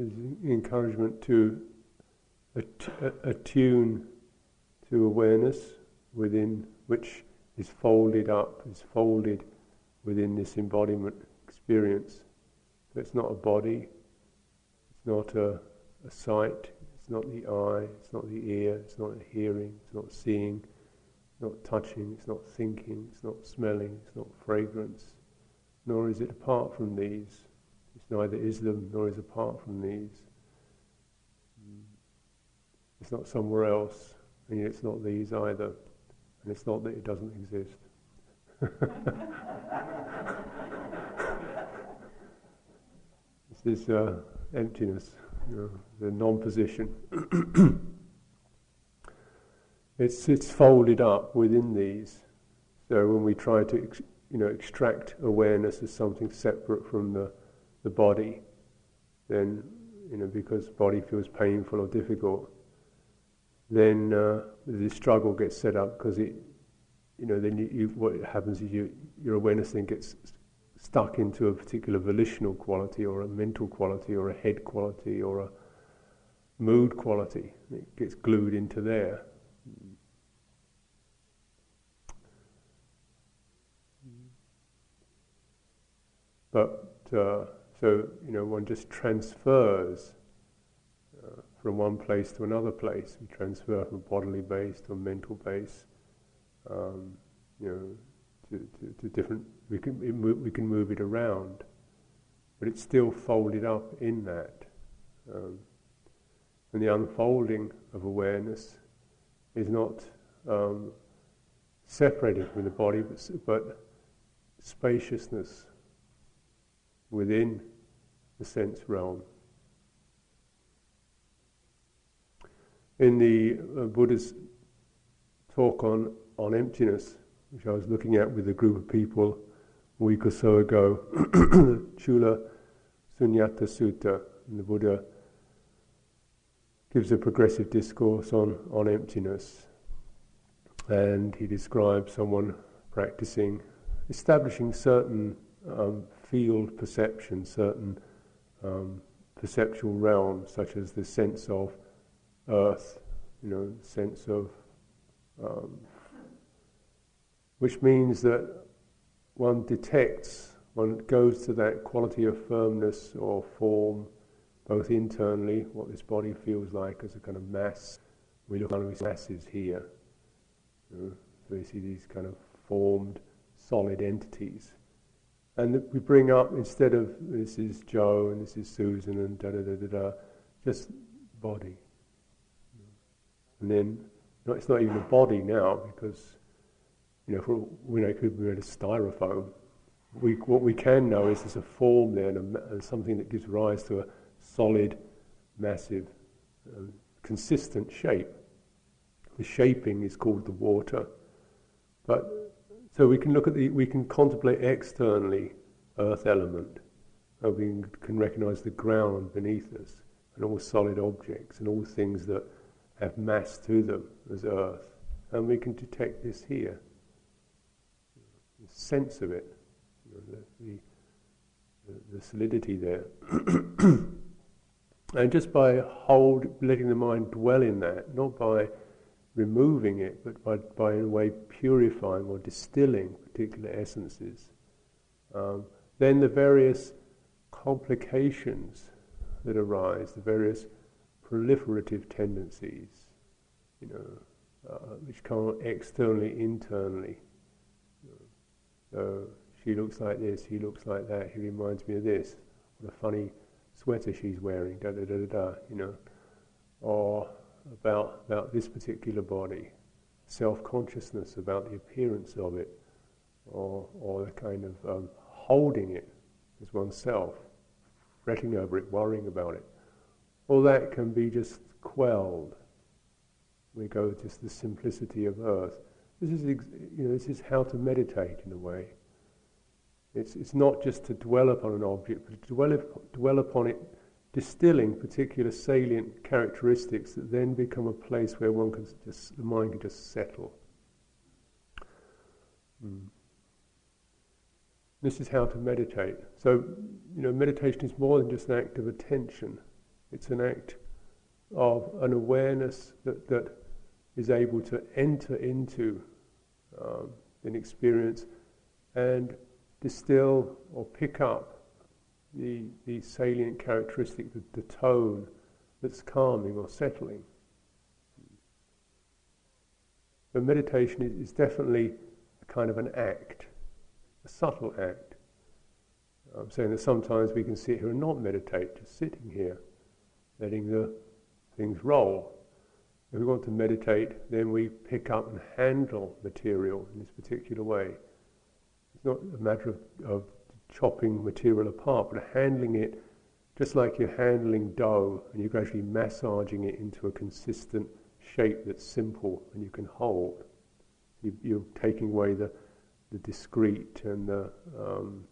is encouragement to attune to awareness within which is folded up, is folded within this embodiment experience. It's not a body, it's not a, a sight, it's not the eye, it's not the ear, it's not hearing, it's not seeing, it's not touching, it's not thinking, it's not smelling, it's not fragrance, nor is it apart from these. It's neither is them nor is apart from these. It's not somewhere else, and yet it's not these either. And it's not that it doesn't exist. this is uh, emptiness, you know, the non-position. it's it's folded up within these. So when we try to ex- you know extract awareness as something separate from the the body, then you know because body feels painful or difficult, then uh, the struggle gets set up because it, you know, then you, you, what happens is you, your awareness then gets stuck into a particular volitional quality or a mental quality or a head quality or a mood quality. It gets glued into there. But uh, so you know, one just transfers from one place to another place. We transfer from bodily base to a mental base. Um, you know, to, to, to, different. We can we can move it around, but it's still folded up in that. Um, and the unfolding of awareness is not um, separated from the body, but, but spaciousness within the sense realm. in the uh, Buddha's talk on, on emptiness, which I was looking at with a group of people a week or so ago, the Chula Sunyata Sutta, the Buddha gives a progressive discourse on, on emptiness. And he describes someone practicing, establishing certain um, field perception, certain um, perceptual realm, such as the sense of earth, you know, sense of, um, which means that one detects, one goes to that quality of firmness or form, both internally, what this body feels like as a kind of mass. We look at these masses here. You know, so we see these kind of formed, solid entities. And we bring up, instead of this is Joe and this is Susan and da da da da da, just body. And then no, it's not even a body now because you know, for, we know it could be made of styrofoam. We, what we can know is there's a form there and, a, and something that gives rise to a solid, massive, um, consistent shape. The shaping is called the water. But so we can look at the, we can contemplate externally earth element. And we can recognize the ground beneath us and all solid objects and all things that have mass to them as earth. And we can detect this here. The sense of it, the, the, the, solidity there. and just by hold, letting the mind dwell in that, not by removing it, but by, by in a way purifying or distilling particular essences, um, then the various complications that arise, the various proliferative tendencies, you know, uh, which come externally, internally. So she looks like this, he looks like that, he reminds me of this. What a funny sweater she's wearing, da da da da da, you know. Or about, about this particular body, self consciousness about the appearance of it, or, or the kind of um, holding it as oneself, fretting over it, worrying about it all that can be just quelled. We go just the simplicity of earth. This is, you know, this is how to meditate in a way. It's, it's not just to dwell upon an object, but to dwell, dwell upon it, distilling particular salient characteristics that then become a place where one can just, the mind can just settle. Mm. This is how to meditate. So, you know, meditation is more than just an act of attention. It's an act of an awareness that, that is able to enter into um, an experience and distill or pick up the, the salient characteristic, the, the tone that's calming or settling. But meditation is, is definitely a kind of an act, a subtle act. I'm saying that sometimes we can sit here and not meditate, just sitting here, letting the things roll. If we want to meditate, then we pick up and handle material in this particular way. It's not a matter of, of chopping material apart, but handling it just like you're handling dough and you're gradually massaging it into a consistent shape that's simple and you can hold. You, are taking away the, the discrete and the, um,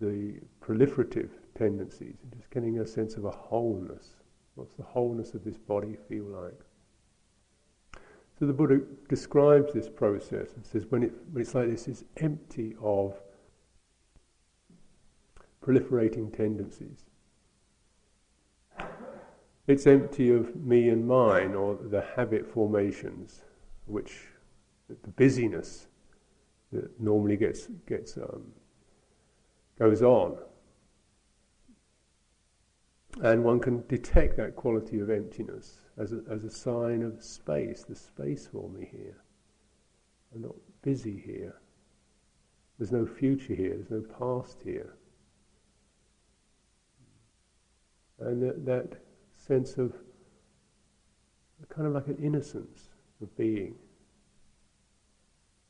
the proliferative tendencies and just getting a sense of a wholeness. What's the wholeness of this body feel like? So the Buddha describes this process and says when, it, when it's like this, it's empty of proliferating tendencies. It's empty of me and mine or the habit formations, which the busyness that normally gets gets um, goes on, and one can detect that quality of emptiness as a, as a sign of space. The space for me here. I'm not busy here. There's no future here. There's no past here. And that, that sense of kind of like an innocence of being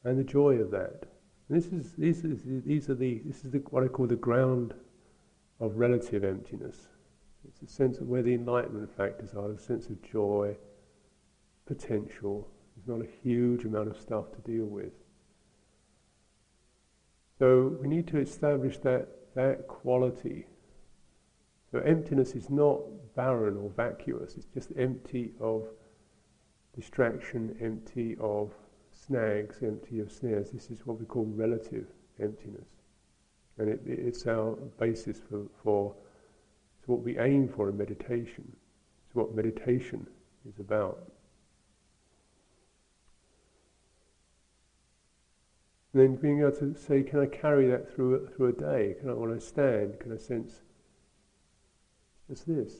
and the joy of that. And this is these is these are the this is the, what I call the ground of relative emptiness. It's a sense of where the enlightenment factors are, a sense of joy, potential. There's not a huge amount of stuff to deal with. So we need to establish that that quality so emptiness is not barren or vacuous, it's just empty of distraction, empty of snags, empty of snares. This is what we call relative emptiness. And it, it's our basis for, for it's what we aim for in meditation. It's what meditation is about. And then being able to say, can I carry that through, through a day? Can I, when I stand, can I sense just this.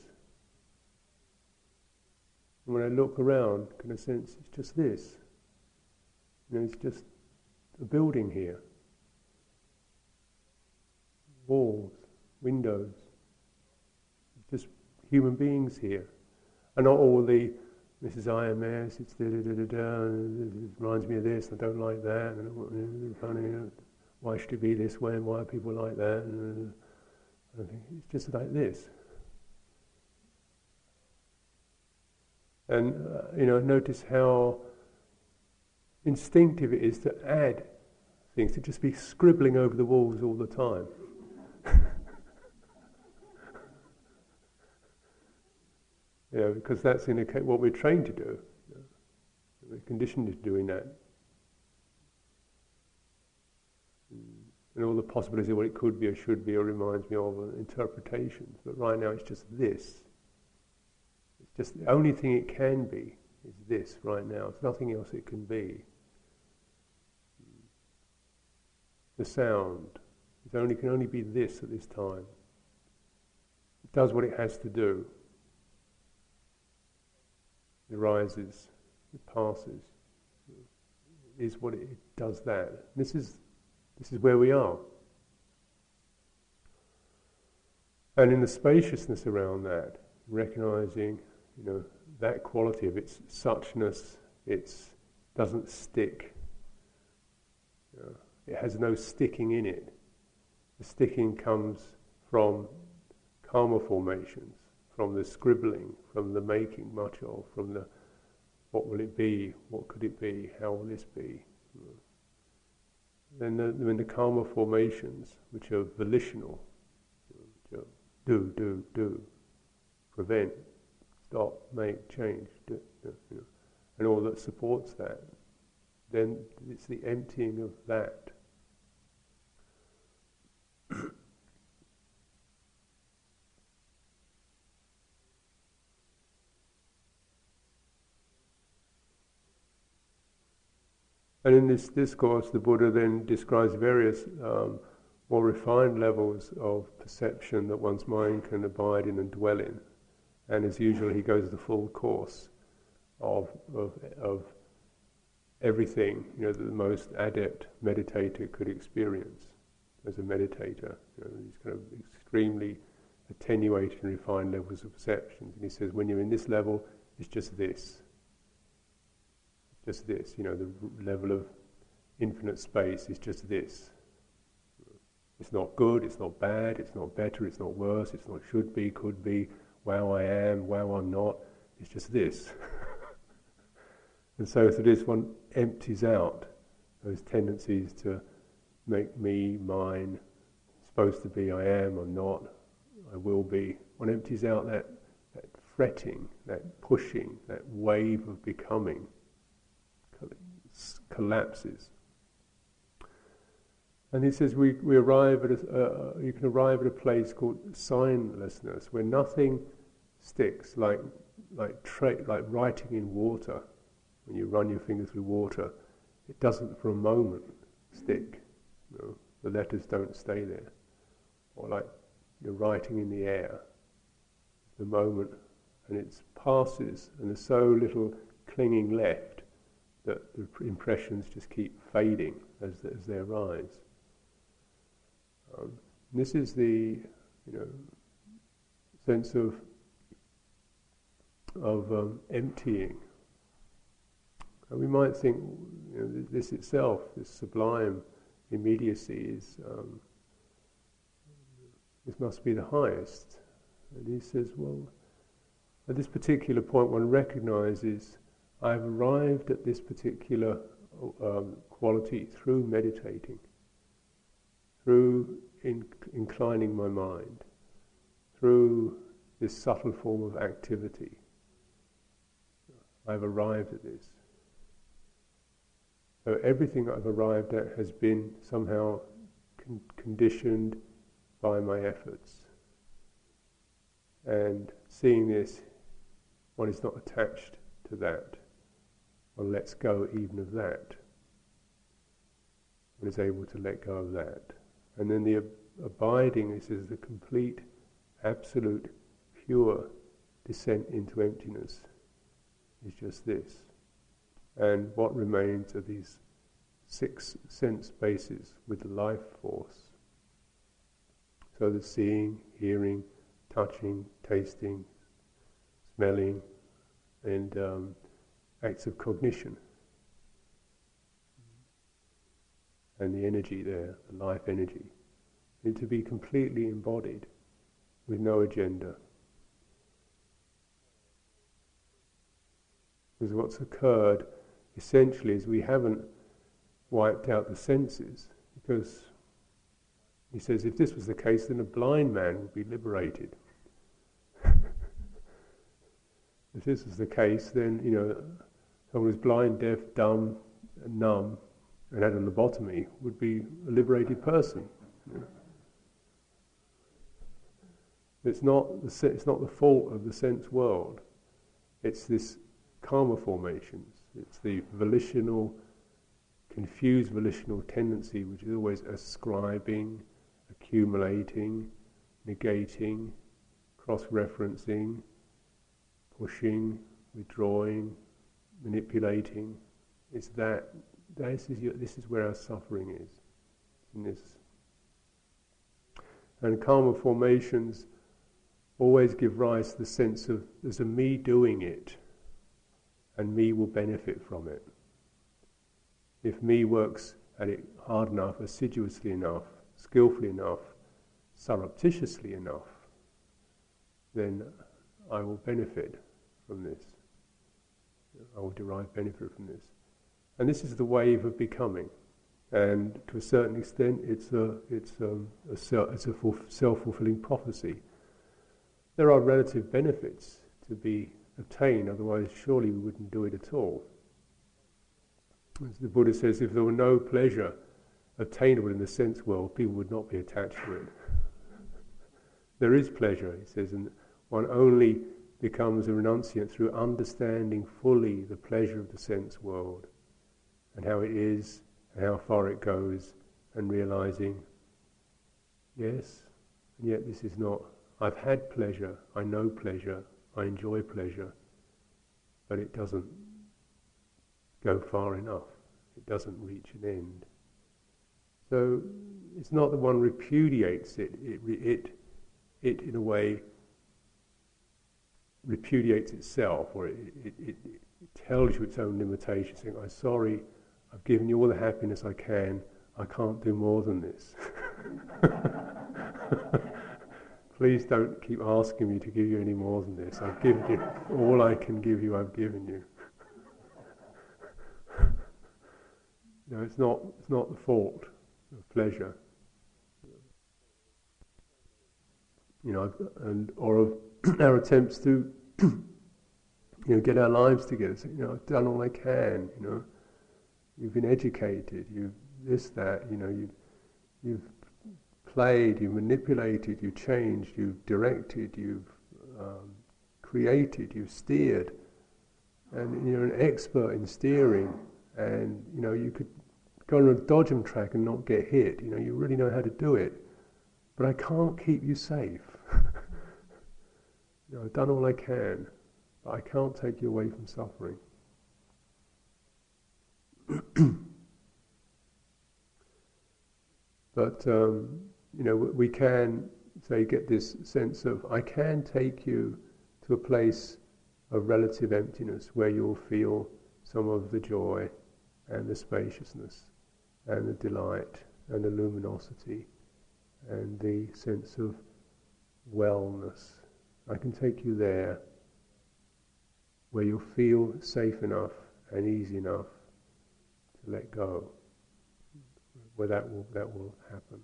And when I look around, can I sense it's just this? You know, it's just a building here. Walls, windows, just human beings here. And not all the Mrs. IMS, it's da da da da da, it reminds me of this, I don't like that, and funny, why should it be this way, and why are people like that? And uh, I think it's just like this. And, uh, you know, notice how instinctive it is to add things, to just be scribbling over the walls all the time. yeah, because that's in what we're trained to do. We're conditioned to doing that. And all the possibilities of what it could be or should be or reminds me of interpretations. But right now it's just this. Just the only thing it can be is this right now. There's nothing else it can be. The sound. It only can only be this at this time. It does what it has to do. It rises, it passes. It is what it, it does that. This is this is where we are. And in the spaciousness around that, recognizing you know, that quality of its suchness, it doesn't stick. You know, it has no sticking in it. The sticking comes from kamma formations, from the scribbling, from the making much of, from the what will it be, what could it be, how will this be. You know. Then the, when the kamma formations, which are volitional, you know, do, do, do, prevent, stop, make, change, do, do, and all that supports that, then it's the emptying of that. and in this discourse, the Buddha then describes various um, more refined levels of perception that one's mind can abide in and dwell in. And as usual, he goes the full course of, of, of everything you know, that the most adept meditator could experience as a meditator. You know, these kind of extremely attenuated and refined levels of perceptions. And he says, when you're in this level, it's just this. Just this. You know, the level of infinite space is just this. It's not good, it's not bad, it's not better, it's not worse, it's not should be, could be, wow I am, wow I'm not. It's just this. and so through this one empties out those tendencies to make me, mine, supposed to be, I am, I'm not, I will be. One empties out that, that fretting, that pushing, that wave of becoming collapses. And he says we, we arrive at a, uh, you can arrive at a place called signlessness, where nothing sticks, like like tra- like writing in water. When you run your finger through water, it doesn't for a moment stick. You know, the letters don't stay there. Or like you're writing in the air, the moment, and it passes, and there's so little clinging left that the impressions just keep fading as, as they arise. Um, this is the you know sense of of um, emptying. And we might think you know, this itself, this sublime immediacy, is um, this must be the highest. And he says, well, at this particular point, one recognizes I've arrived at this particular um, quality through meditating through in, inclining my mind, through this subtle form of activity. I've arrived at this. So everything I've arrived at has been somehow con- conditioned by my efforts. And seeing this, one is not attached to that. One lets go even of that. One is able to let go of that. And then the ab- abiding is, is the complete, absolute, pure descent into emptiness is just this. And what remains are these six sense bases with life force. So the seeing, hearing, touching, tasting, smelling, and um, acts of cognition. And the energy there, the life energy, is to be completely embodied with no agenda. Because what's occurred essentially is we haven't wiped out the senses, because he says if this was the case, then a blind man would be liberated. if this is the case, then, you know, someone who's blind, deaf, dumb, and numb and had a lobotomy would be a liberated person. It's not, the, it's not the fault of the sense world. It's this kamma formations. It's the volitional, confused volitional tendency which is always ascribing, accumulating, negating, cross-referencing, pushing, withdrawing, manipulating. It's that this is, your, this is where our suffering is. In this. And kamma formations always give rise to the sense of there's a me doing it, and me will benefit from it. If me works at it hard enough, assiduously enough, skillfully enough, surreptitiously enough, then I will benefit from this. I will derive benefit from this. And this is the wave of becoming. And to a certain extent, it's a, it's um, a, it's a self fulfilling prophecy. There are relative benefits to be obtained, otherwise, surely we wouldn't do it at all. As the Buddha says, if there were no pleasure obtainable in the sense world, people would not be attached to it. there is pleasure, he says, and one only becomes a renunciant through understanding fully the pleasure of the sense world and how it is and how far it goes and realizing, yes, and yet this is not, I've had pleasure, I know pleasure, I enjoy pleasure, but it doesn't go far enough. It doesn't reach an end. So it's not that one repudiates it, it, it, it in a way repudiates itself, or it, it, it, tells you its own limitations, saying, I'm sorry, I've given you all the happiness I can, I can't do more than this. Please don't keep asking me to give you any more than this. I've given you all I can give you, I've given you. no, it's not, it's not the fault of pleasure. You know, and or of our attempts to you know, get our lives together. So, you know, I've done all I can. You know, you've been educated. You've this, that. You know, you've you've played. You've manipulated. You've changed. You've directed. You've um, created. You've steered, and you're an expert in steering. And you know, you could go on a dodgem track and not get hit. You know, you really know how to do it. But I can't keep you safe. You know, I've done all I can, but I can't take you away from suffering. but um, you know, we can say get this sense of I can take you to a place of relative emptiness where you'll feel some of the joy and the spaciousness and the delight and the luminosity and the sense of wellness. I can take you there where you'll feel safe enough and easy enough let go, where that will, that will happen.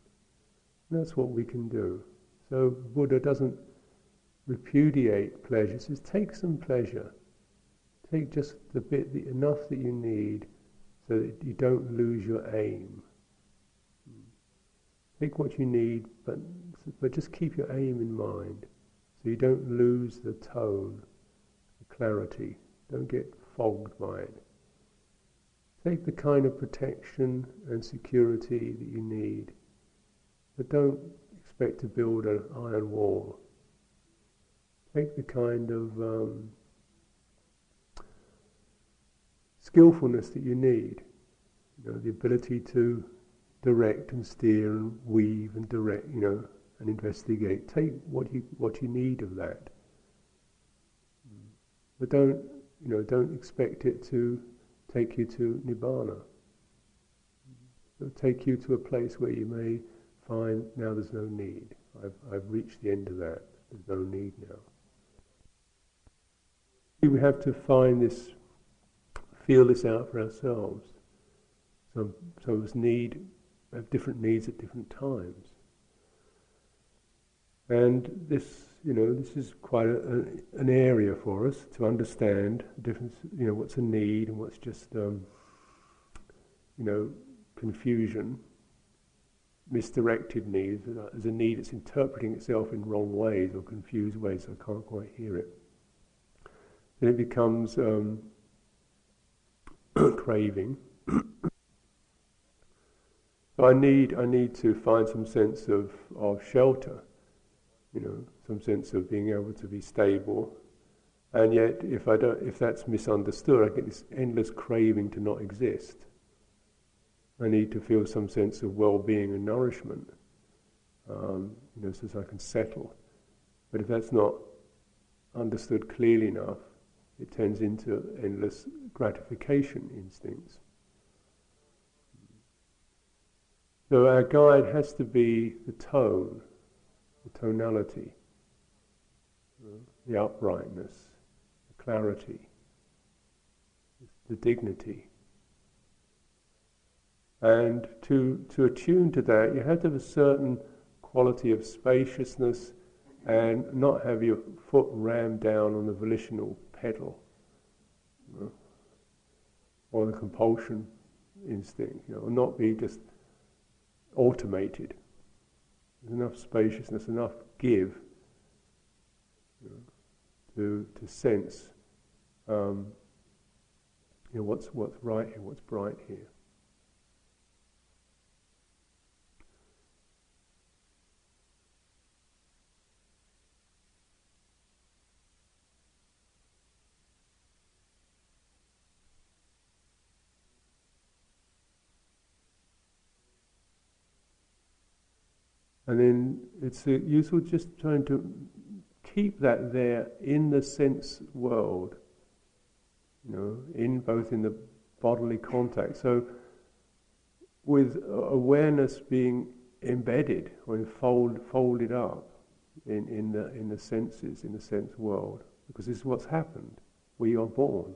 And that's what we can do. So Buddha doesn't repudiate pleasure, he says take some pleasure. Take just the bit, the, enough that you need so that you don't lose your aim. Take what you need, but, but just keep your aim in mind. So you don't lose the tone, the clarity, don't get fogged by it. Take the kind of protection and security that you need, but don't expect to build an iron wall. Take the kind of um, skillfulness that you need, you know, the ability to direct and steer and weave and direct, you know, and investigate. Take what you what you need of that, but don't you know don't expect it to take you to nibbana. It'll take you to a place where you may find now there's no need. I've I've reached the end of that. There's no need now. We have to find this, feel this out for ourselves. Some some of us need have different needs at different times. And this, you know, this is quite a, a, an area for us to understand difference, you know, what's a need and what's just, um, you know, confusion, misdirected needs, as a need that's interpreting itself in wrong ways or confused ways, so I can't quite hear it. Then it becomes um, craving. I need, I need to find some sense of, of shelter you know, some sense of being able to be stable. And yet, if I don't, if that's misunderstood, I get this endless craving to not exist. I need to feel some sense of well-being and nourishment, um, you know, so that I can settle. But if that's not understood clearly enough, it turns into endless gratification instincts. So our guide has to be the tone the tonality, the uprightness, the clarity, the dignity. And to, to attune to that, you have to have a certain quality of spaciousness and not have your foot rammed down on the volitional pedal you know, or the compulsion instinct, you know, not be just automated. There's enough spaciousness, enough give to, to sense um, You know, what's, what's right here, what's bright here. And then it's useful just trying to keep that there in the sense world, you know, in both in the bodily contact. So, with awareness being embedded or fold, folded up in, in, the, in the senses, in the sense world, because this is what's happened. We are born.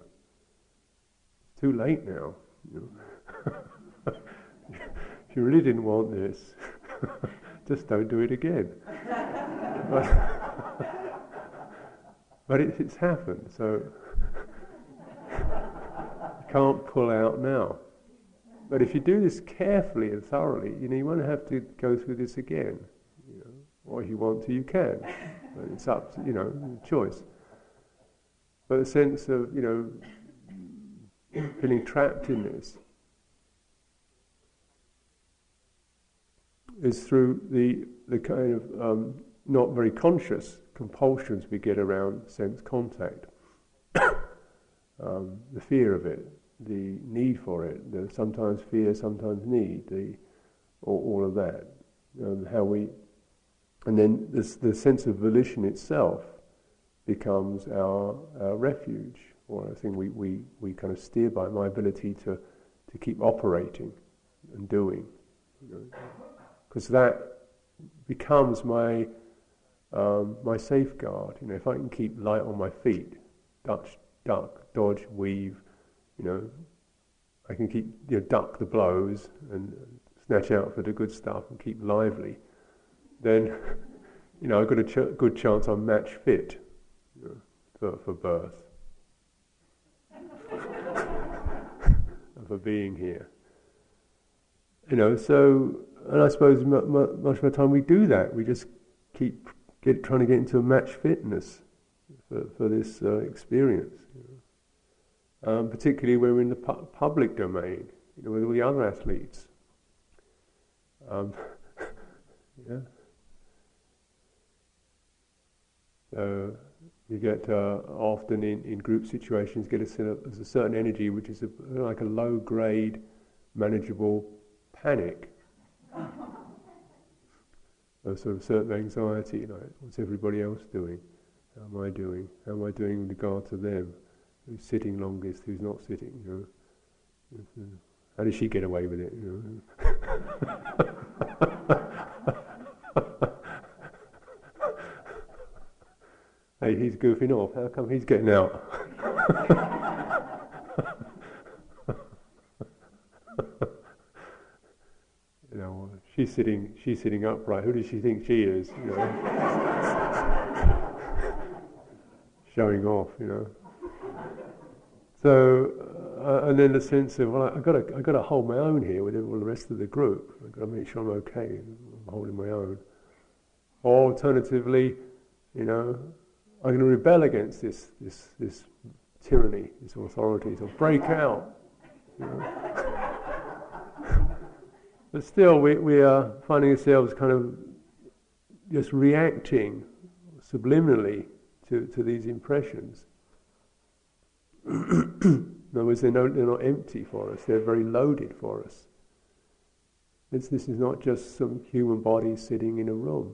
Too late now. You know. you really didn't want this, just don't do it again. but, it, it's happened, so you can't pull out now. But if you do this carefully and thoroughly, you know, you won't have to go through this again. You know, or if you want to, you can. But it's up to, you know, choice. But the sense of, you know, feeling trapped in this is through the, the kind of um, not very conscious compulsions we get around sense contact. um, the fear of it, the need for it, the sometimes fear, sometimes need, the, all, all of that. Um, how we, and then this, the sense of volition itself becomes our, our refuge, or a thing we, we, we kind of steer by, my ability to, to keep operating and doing. Because you know, that becomes my, um, my safeguard. You know, if I can keep light on my feet, duck, duck, dodge, weave, you know, I can keep, you know, duck the blows and snatch out for the good stuff and keep lively, then, you know, I've got a ch- good chance I'm match fit you know, for, for birth, for being here. You know, so, and I suppose much of the time we do that. We just keep get, trying to get into a match fitness for, for this uh, experience. You know um, particularly when we're in the pu- public domain, you know, with all the other athletes. Um, yeah. So you get uh, often in, in group situations get a, there's a certain energy which is a, like a low grade, manageable panic. A sort of certain anxiety, like what's everybody else doing? How am I doing? How am I doing in regard to them? who's sitting longest, who's not sitting. You know. Mm-hmm. How does she get away with it? You know? hey, he's goofing off. How come he's getting out? you know, she's sitting. She's sitting upright. Who does she think she is? You know? Showing off. You know. So, uh, and then the sense of, well, I've got to, I've got to hold my own here with all the rest of the group. I've got to make sure I'm okay, I'm holding my own. Or alternatively, you know, I'm going to rebel against this, this, this tyranny, this authority, to break out. You know. But still, we, we are finding ourselves kind of just reacting subliminally to, to these impressions. In other words, they're, no, they're not empty for us, they're very loaded for us. It's, this is not just some human body sitting in a room.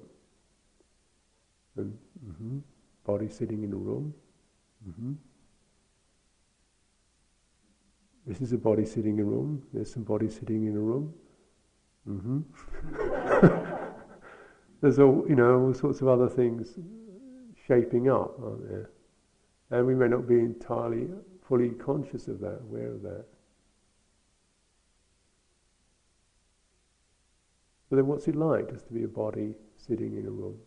And, mm-hmm, body sitting in a room. Mm-hmm. This is a body sitting in a room. There's some body sitting in a room. Mm-hmm. There's all, you know, all sorts of other things shaping up, aren't there? And we may not be entirely fully conscious of that, aware of that. But then what's it like just to be a body sitting in a room?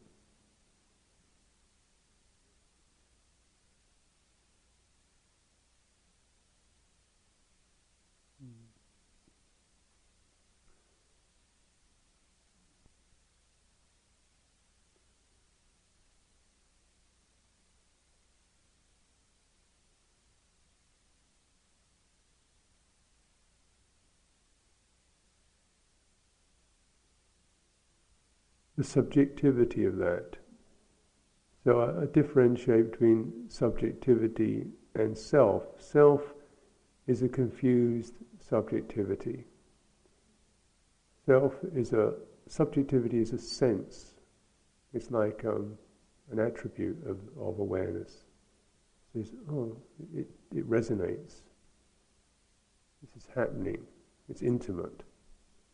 The subjectivity of that. So I, I differentiate between subjectivity and self. Self is a confused subjectivity. Self is a subjectivity is a sense. It's like um, an attribute of, of awareness. It says, oh, it, it resonates. This is happening. It's intimate.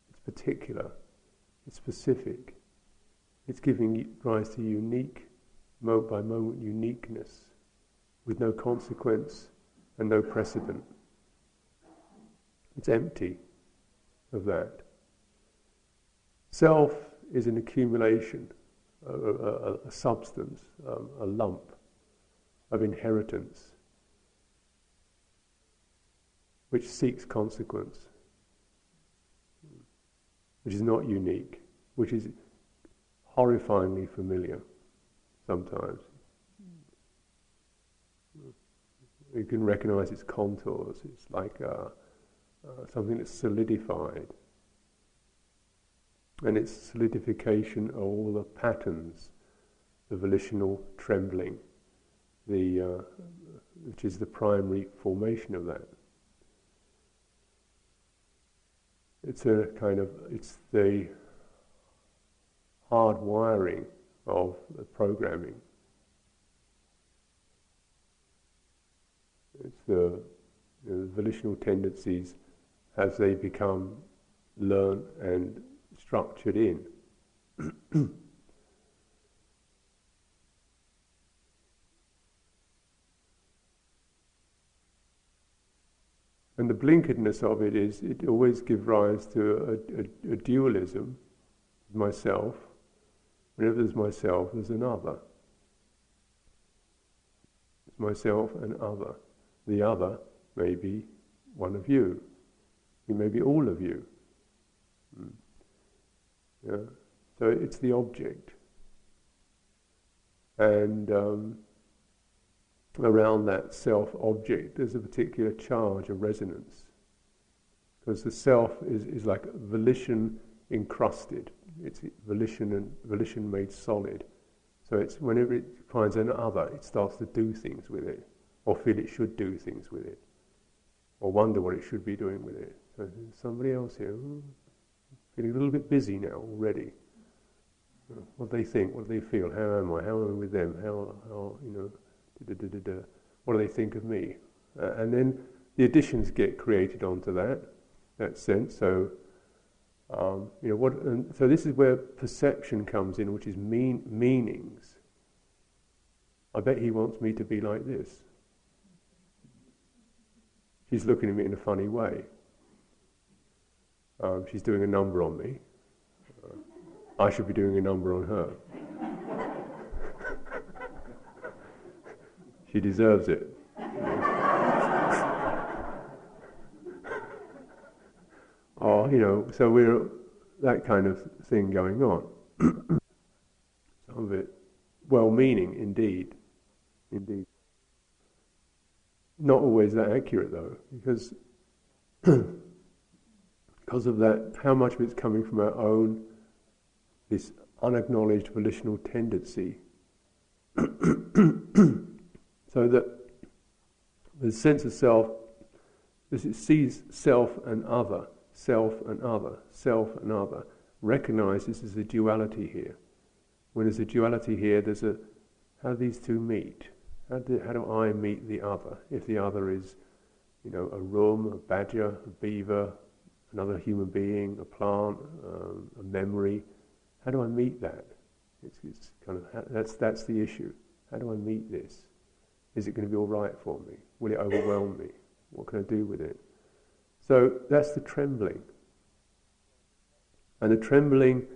It's particular. It's specific. It's giving rise to unique, moment by moment uniqueness with no consequence and no precedent. It's empty of that. Self is an accumulation, a, a, a substance, um, a lump of inheritance, which seeks consequence, which is not unique, which is horrifyingly familiar sometimes. You can recognize its contours. It's like uh, uh, something that's solidified. And its solidification are all the patterns, the volitional trembling, the, uh, which is the primary formation of that. It's a kind of, it's the hard wiring of the programming. It's the, the volitional tendencies as they become learned and structured in. and the blinkeredness of it is it always gives rise to a, a, a dualism, myself. Whenever there's myself, there's another. It's myself and other. The other may be one of you. It may be all of you. Mm. Yeah? So it's the object. And um, around that self object, there's a particular charge, a resonance. Because the self is, is like volition encrusted, it's volition and volition made solid. So it's whenever it finds an other, it starts to do things with it, or feel it should do things with it, or wonder what it should be doing with it. So somebody else here, hmm, feeling a little bit busy now already. What do they think? What do they feel? How am I? How am I with them? How, how you know, da, da, da, what do they think of me? Uh, and then the additions get created onto that, that sense. So, um, you know, what? So this is where perception comes in, which is mean meanings. I bet he wants me to be like this. She's looking at me in a funny way. Um, she's doing a number on me. Uh, I should be doing a number on her. she deserves it. Or, you know, so we're that kind of thing going on. Some of it well meaning indeed. Indeed. Not always that accurate though, because because of that, how much of it's coming from our own, this unacknowledged volitional tendency. so that the sense of self, it sees self and other, self and other, self and other, recognizes there's a duality here. When there's a duality here, there's a how do these two meet? How do, how do I meet the other? If the other is, you know, a room, a badger, a beaver, another human being, a plant, um, a memory. How do I meet that? It's, it's kind of that's that's the issue. How do I meet this? Is it going to be all right for me? Will it overwhelm me? What can I do with it? So that's the trembling. And the trembling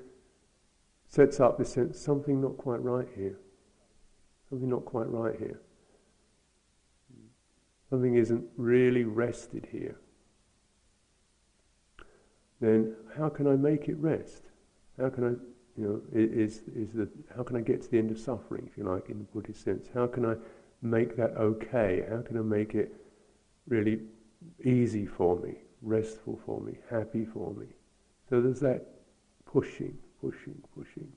sets up this sense something not quite right here. Something not quite right here. Something isn't really rested here then how can I make it rest? How can I, you know, is, is the, how can I get to the end of suffering, if you like, in the Buddhist sense? How can I make that okay? How can I make it really easy for me, restful for me, happy for me? So there's that pushing, pushing, pushing.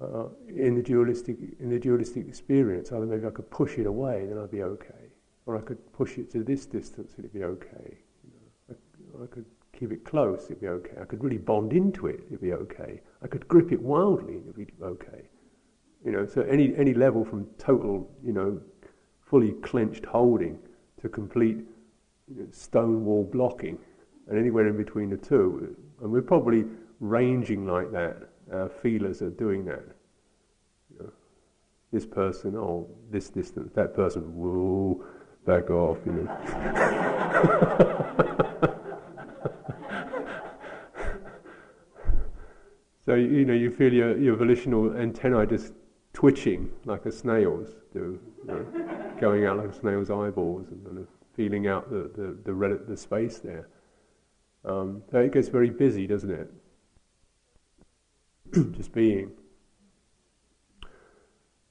uh, in the dualistic in the dualistic experience. Either maybe I could push it away, then I'd be okay, or I could push it to this distance, it'd be okay. You know, I, I could keep it close, it'd be okay. I could really bond into it, it'd be okay. I could grip it wildly, it'd be okay. You know, so any any level from total, you know, fully clenched holding to complete stone wall blocking, and anywhere in between the two, and we're probably ranging like that our feelers are doing that. You know, this person, oh, this distance, that person, whoa, back off, you know. so, you know, you feel your, your volitional antennae just twitching like a snail's do, you know, going out like a snail's eyeballs and kind of feeling out the, the, the, red, the space there. Um, so it gets very busy, doesn't it? just being.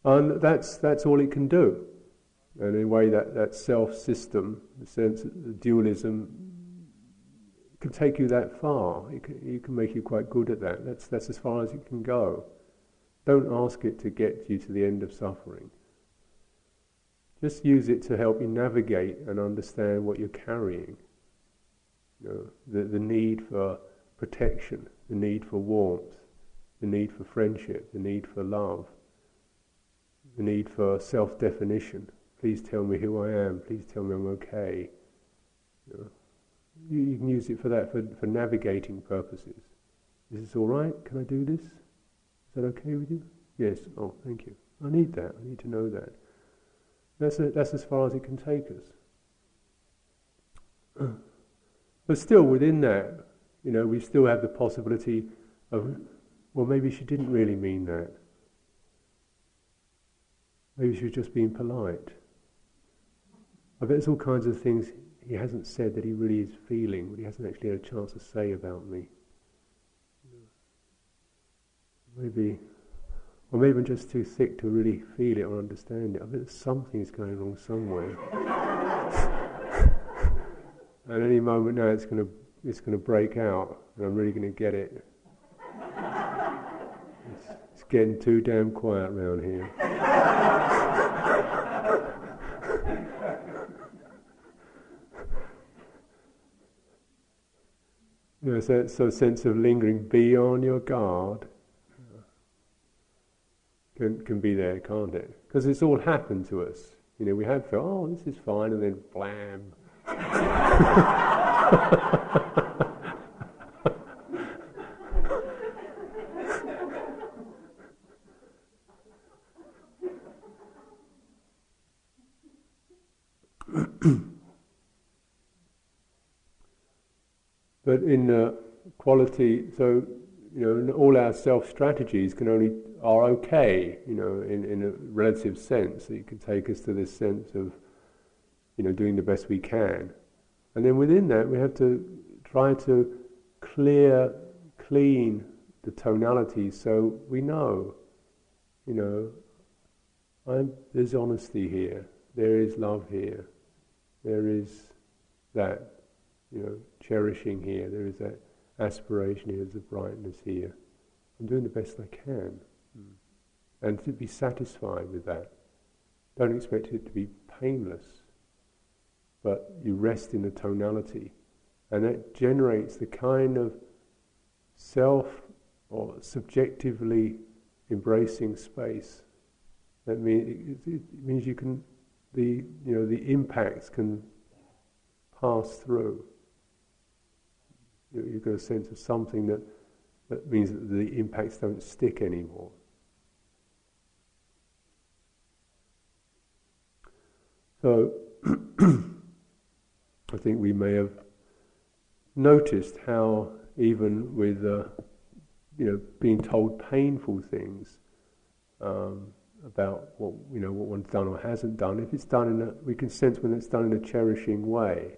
And that's, that's all it can do. And in a way, that, that self system, the sense of the dualism, can take you that far. It can, it can make you quite good at that. That's, that's as far as it can go. Don't ask it to get you to the end of suffering. Just use it to help you navigate and understand what you're carrying. You know, the, the need for protection, the need for warmth, the need for friendship, the need for love, the need for self definition. Please tell me who I am, please tell me I'm okay. You, know, you, you can use it for that, for, for navigating purposes. Is this all right? Can I do this? Is that okay with you? Yes. Oh, thank you. I need that. I need to know that. That's, a, that's as far as it can take us. But still, within that, you know, we still have the possibility of well, maybe she didn't really mean that. Maybe she was just being polite. I bet there's all kinds of things he hasn't said that he really is feeling, but he hasn't actually had a chance to say about me. Maybe, or maybe I'm just too thick to really feel it or understand it. I bet something's going wrong somewhere. At any moment now, it's going to it's going to break out, and I'm really going to get it It's getting too damn quiet around here. you know, so, so sense of lingering, be on your guard, can, can be there, can't it? Because it's all happened to us. You know, we have felt, oh, this is fine, and then blam. but in uh, quality, so you know, all our self strategies can only are okay, you know, in, in a relative sense. That can take us to this sense of, you know, doing the best we can, and then within that we have to try to clear, clean the tonality so we know, you know, I'm, there's honesty here, there is love here, there is that, you know, cherishing here, there is that aspiration here, there's a brightness here. I'm doing the best I can. Mm. And to be satisfied with that. Don't expect it to be painless, but you rest in the tonality. And that generates the kind of self or subjectively embracing space. That means it, it means you can the you know the impacts can pass through. You, you've got a sense of something that that means that the impacts don't stick anymore. So I think we may have noticed how even with uh, you know being told painful things. Um, about what you know what one's done or hasn't done. If it's done in a, we can sense when it's done in a cherishing way,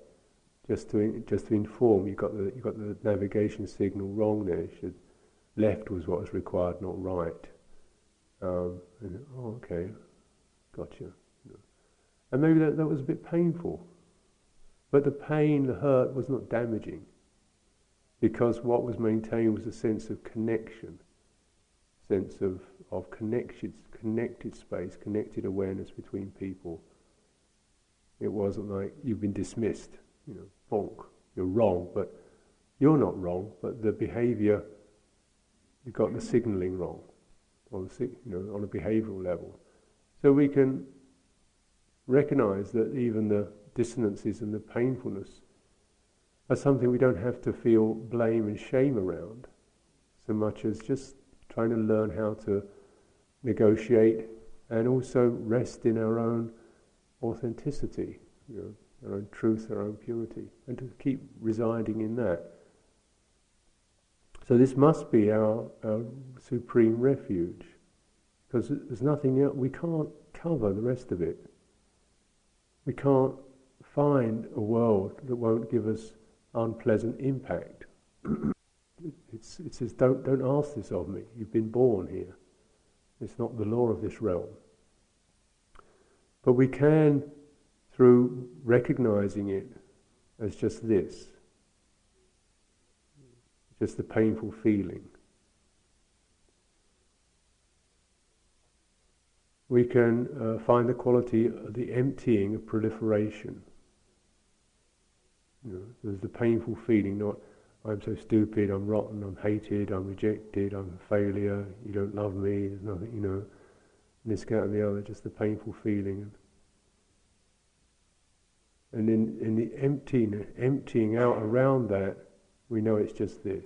just to just to inform. You got the you got the navigation signal wrong there. Should left was what was required, not right. Um, and, oh, okay, gotcha. And maybe that, that was a bit painful, but the pain, the hurt, was not damaging, because what was maintained was a sense of connection sense of, of connected, connected space, connected awareness between people. It wasn't like you've been dismissed, you know, bonk, you're wrong, but you're not wrong, but the behavior, you've got the signaling wrong, on the, you know, on a behavioral level. So we can recognize that even the dissonances and the painfulness are something we don't have to feel blame and shame around so much as just trying to learn how to negotiate and also rest in our own authenticity, you know, our own truth, our own purity, and to keep residing in that. So this must be our, our supreme refuge, because there's nothing else, we can't cover the rest of it. We can't find a world that won't give us unpleasant impact. it's, it says, don't, don't ask this of me. You've been born here. It's not the law of this realm. But we can, through recognizing it as just this, just the painful feeling, we can uh, find the quality of the emptying of proliferation. You know, there's the painful feeling, not I'm so stupid, I'm rotten, I'm hated, I'm rejected, I'm a failure, you don't love me, there's nothing, you know, this, that, and the other, just the painful feeling. And in, in the emptying, emptying out around that, we know it's just this.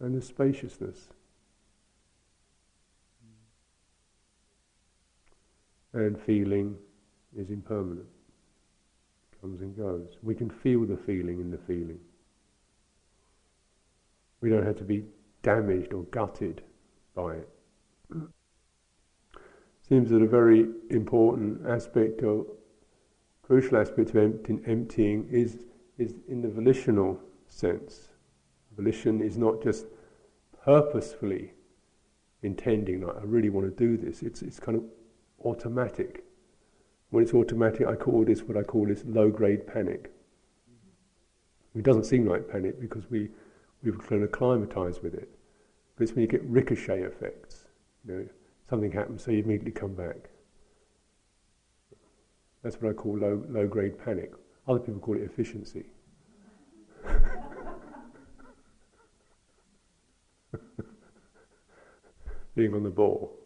And the spaciousness. And feeling is impermanent, comes and goes. We can feel the feeling in the feeling. We don't have to be damaged or gutted by it. Seems that a very important aspect or crucial aspect of emptying is is in the volitional sense. Volition is not just purposefully intending, like I really want to do this. It's it's kind of automatic. When it's automatic, I call this what I call this low grade panic. It doesn't seem like panic because we, we've kind of acclimatized with it. But it's when you get ricochet effects. You know, something happens, so you immediately come back. That's what I call low, low grade panic. Other people call it efficiency. Being on the ball.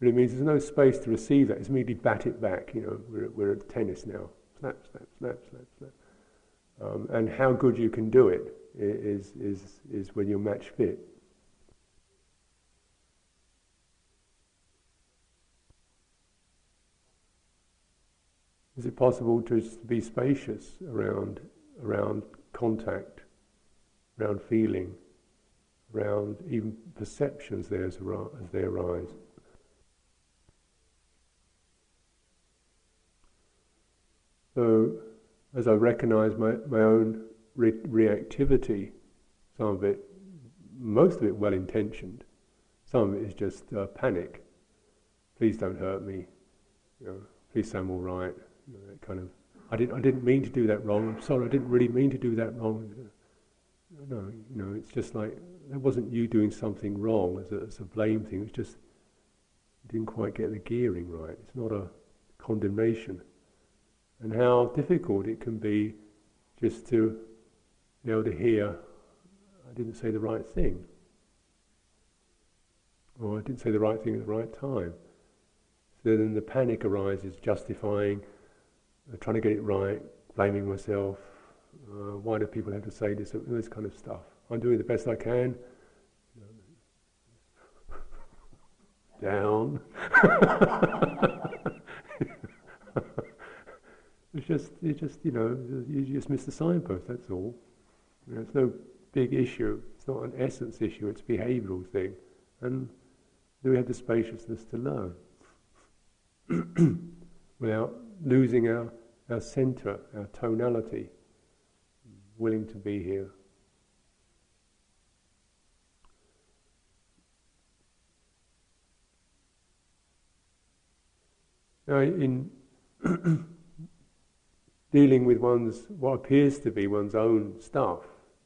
But it means there's no space to receive that. It's immediately bat it back. You know, we're, we're at tennis now. Snap, snap, snap, snap, snap. Um, and how good you can do it is, is, is when you're match fit. Is it possible to be spacious around, around contact, around feeling, around even perceptions there as, as they arise? So, as I recognize my, my own re- reactivity, some of it, most of it well intentioned, some of it is just uh, panic. Please don't hurt me. You know, please I'm all right. You know, that kind of. I didn't. I didn't mean to do that wrong. I'm sorry. I didn't really mean to do that wrong. No, you know, it's just like it wasn't you doing something wrong as a, as a blame thing. It's just didn't quite get the gearing right. It's not a condemnation and how difficult it can be just to be able to hear, I didn't say the right thing, or I didn't say the right thing at the right time. So then the panic arises, justifying, trying to get it right, blaming myself. Uh, why do people have to say this? All This kind of stuff. I'm doing the best I can. Down. It's just, it's just, you know, you just miss the signpost. That's all. You know, it's no big issue. It's not an essence issue. It's a behavioural thing, and do we have the spaciousness to learn without losing our our centre, our tonality, willing to be here. Now, in dealing with one's what appears to be one's own stuff,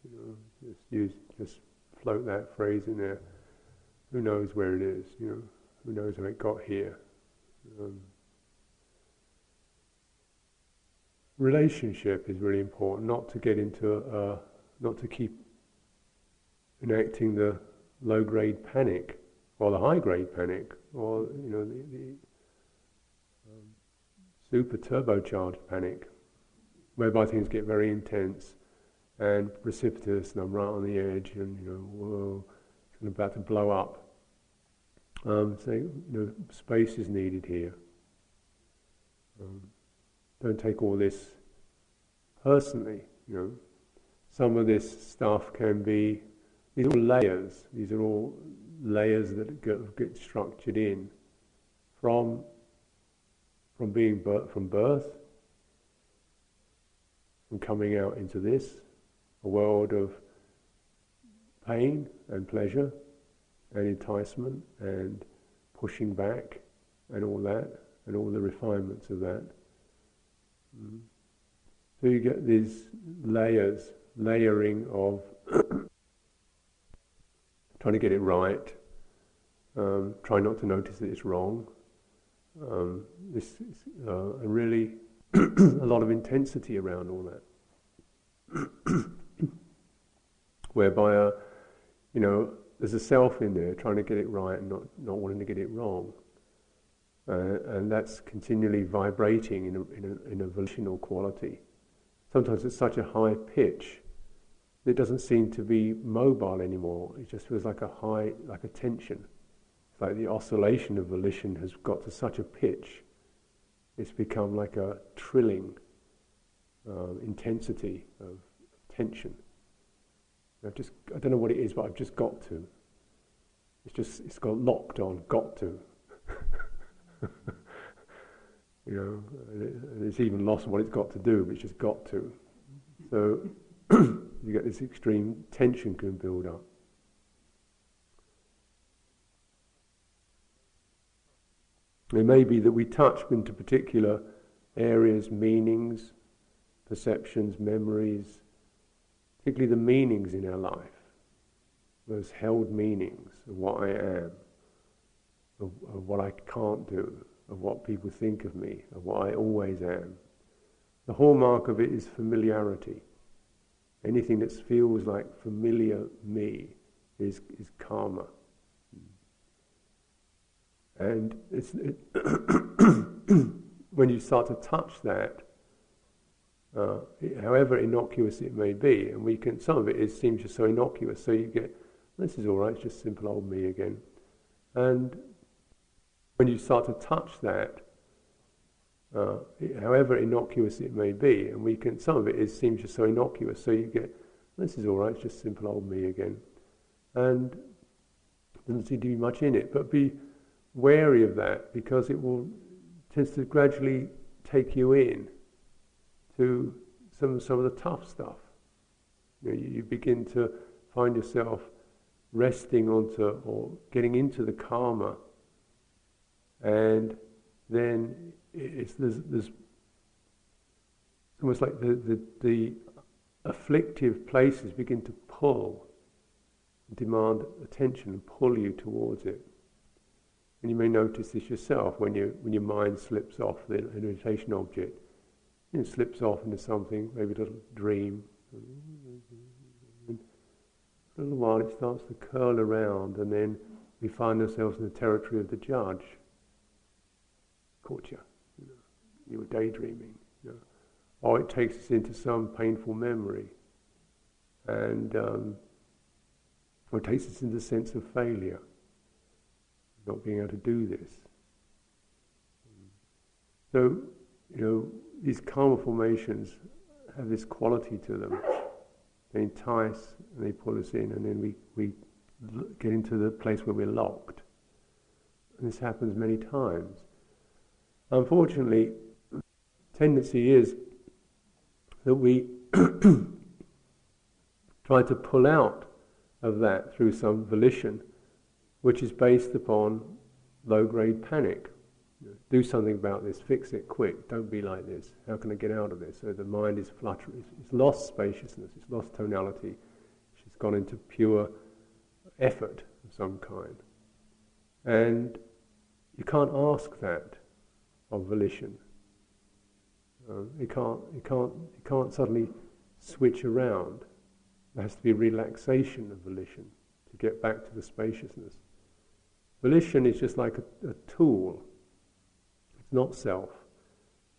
You know, just use, just float that phrase in there. Who knows where it is? You know, who knows how it got here? Um, relationship is really important. Not to get into, uh, not to keep enacting the low-grade panic or the high-grade panic or you know the, the um, super turbocharged panic, whereby things get very intense and precipitous, and I'm right on the edge, and you know, whoa, it's about to blow up. Um, so you know, space is needed here. Um, don't take all this personally. You know, some of this stuff can be these are all layers. These are all layers that get, get structured in from from being birth, from birth, from coming out into this, a world of pain and pleasure and enticement and pushing back and all that and all the refinements of that. So you get these layers, layering of trying to get it right, um, try not to notice that it's wrong. Um, this is, uh, really a lot of intensity around all that, whereby, uh, you know, there's a self in there trying to get it right and not, not wanting to get it wrong. Uh, and that's continually vibrating in a, in, a, in a volitional quality. Sometimes it's such a high pitch that it doesn't seem to be mobile anymore. It just feels like a high, like a tension. It's like the oscillation of volition has got to such a pitch. It's become like a trilling um, intensity of tension. I've just, I don't know what it is, but I've just got to. It's just, it's got locked on, got to. you know, it, it's even lost what it's got to do, but it's just got to. So you get this extreme tension can build up. It may be that we touch into particular areas, meanings, perceptions, memories, particularly the meanings in our life, those held meanings of what I am, of, of what I can't do, of what people think of me, of what I always am. The hallmark of it is familiarity. Anything that feels like familiar me is, is kamma. And it's, it when you start to touch that, uh, however innocuous it may be, and we can, some of it is, seems just so innocuous, so you get, this is all right, it's just simple old me again. And when you start to touch that, uh, however innocuous it may be, and we can, some of it is, seems just so innocuous, so you get, this is all right, it's just simple old me again. And doesn't seem to be much in it, but be wary of that because it will tends to gradually take you in to some some of the tough stuff. You, know, you, you begin to find yourself resting onto or getting into the kamma, and then it's there's, there's almost like the, the, the afflictive places begin to pull, demand attention and pull you towards it. And you may notice this yourself when, you, when your mind slips off the meditation object. It slips off into something, maybe a little dream. And for a little while it starts to curl around and then we find ourselves in the territory of the judge. Caught you you were daydreaming. You know. Or it takes us into some painful memory. And um, or it takes us into a sense of failure, not being able to do this. So, you know, these kamma formations have this quality to them. They entice and they pull us in, and then we, we get into the place where we're locked. And this happens many times. Unfortunately, tendency is that we try to pull out of that through some volition, which is based upon low grade panic. Do something about this, fix it quick, don't be like this. How can I get out of this? So the mind is fluttering, it's lost spaciousness, it's lost tonality, She's gone into pure effort of some kind. And you can't ask that of volition. Uh, you can't, you can't, you can't suddenly switch around. There has to be relaxation of volition to get back to the spaciousness. Volition is just like a, a tool. It's not self.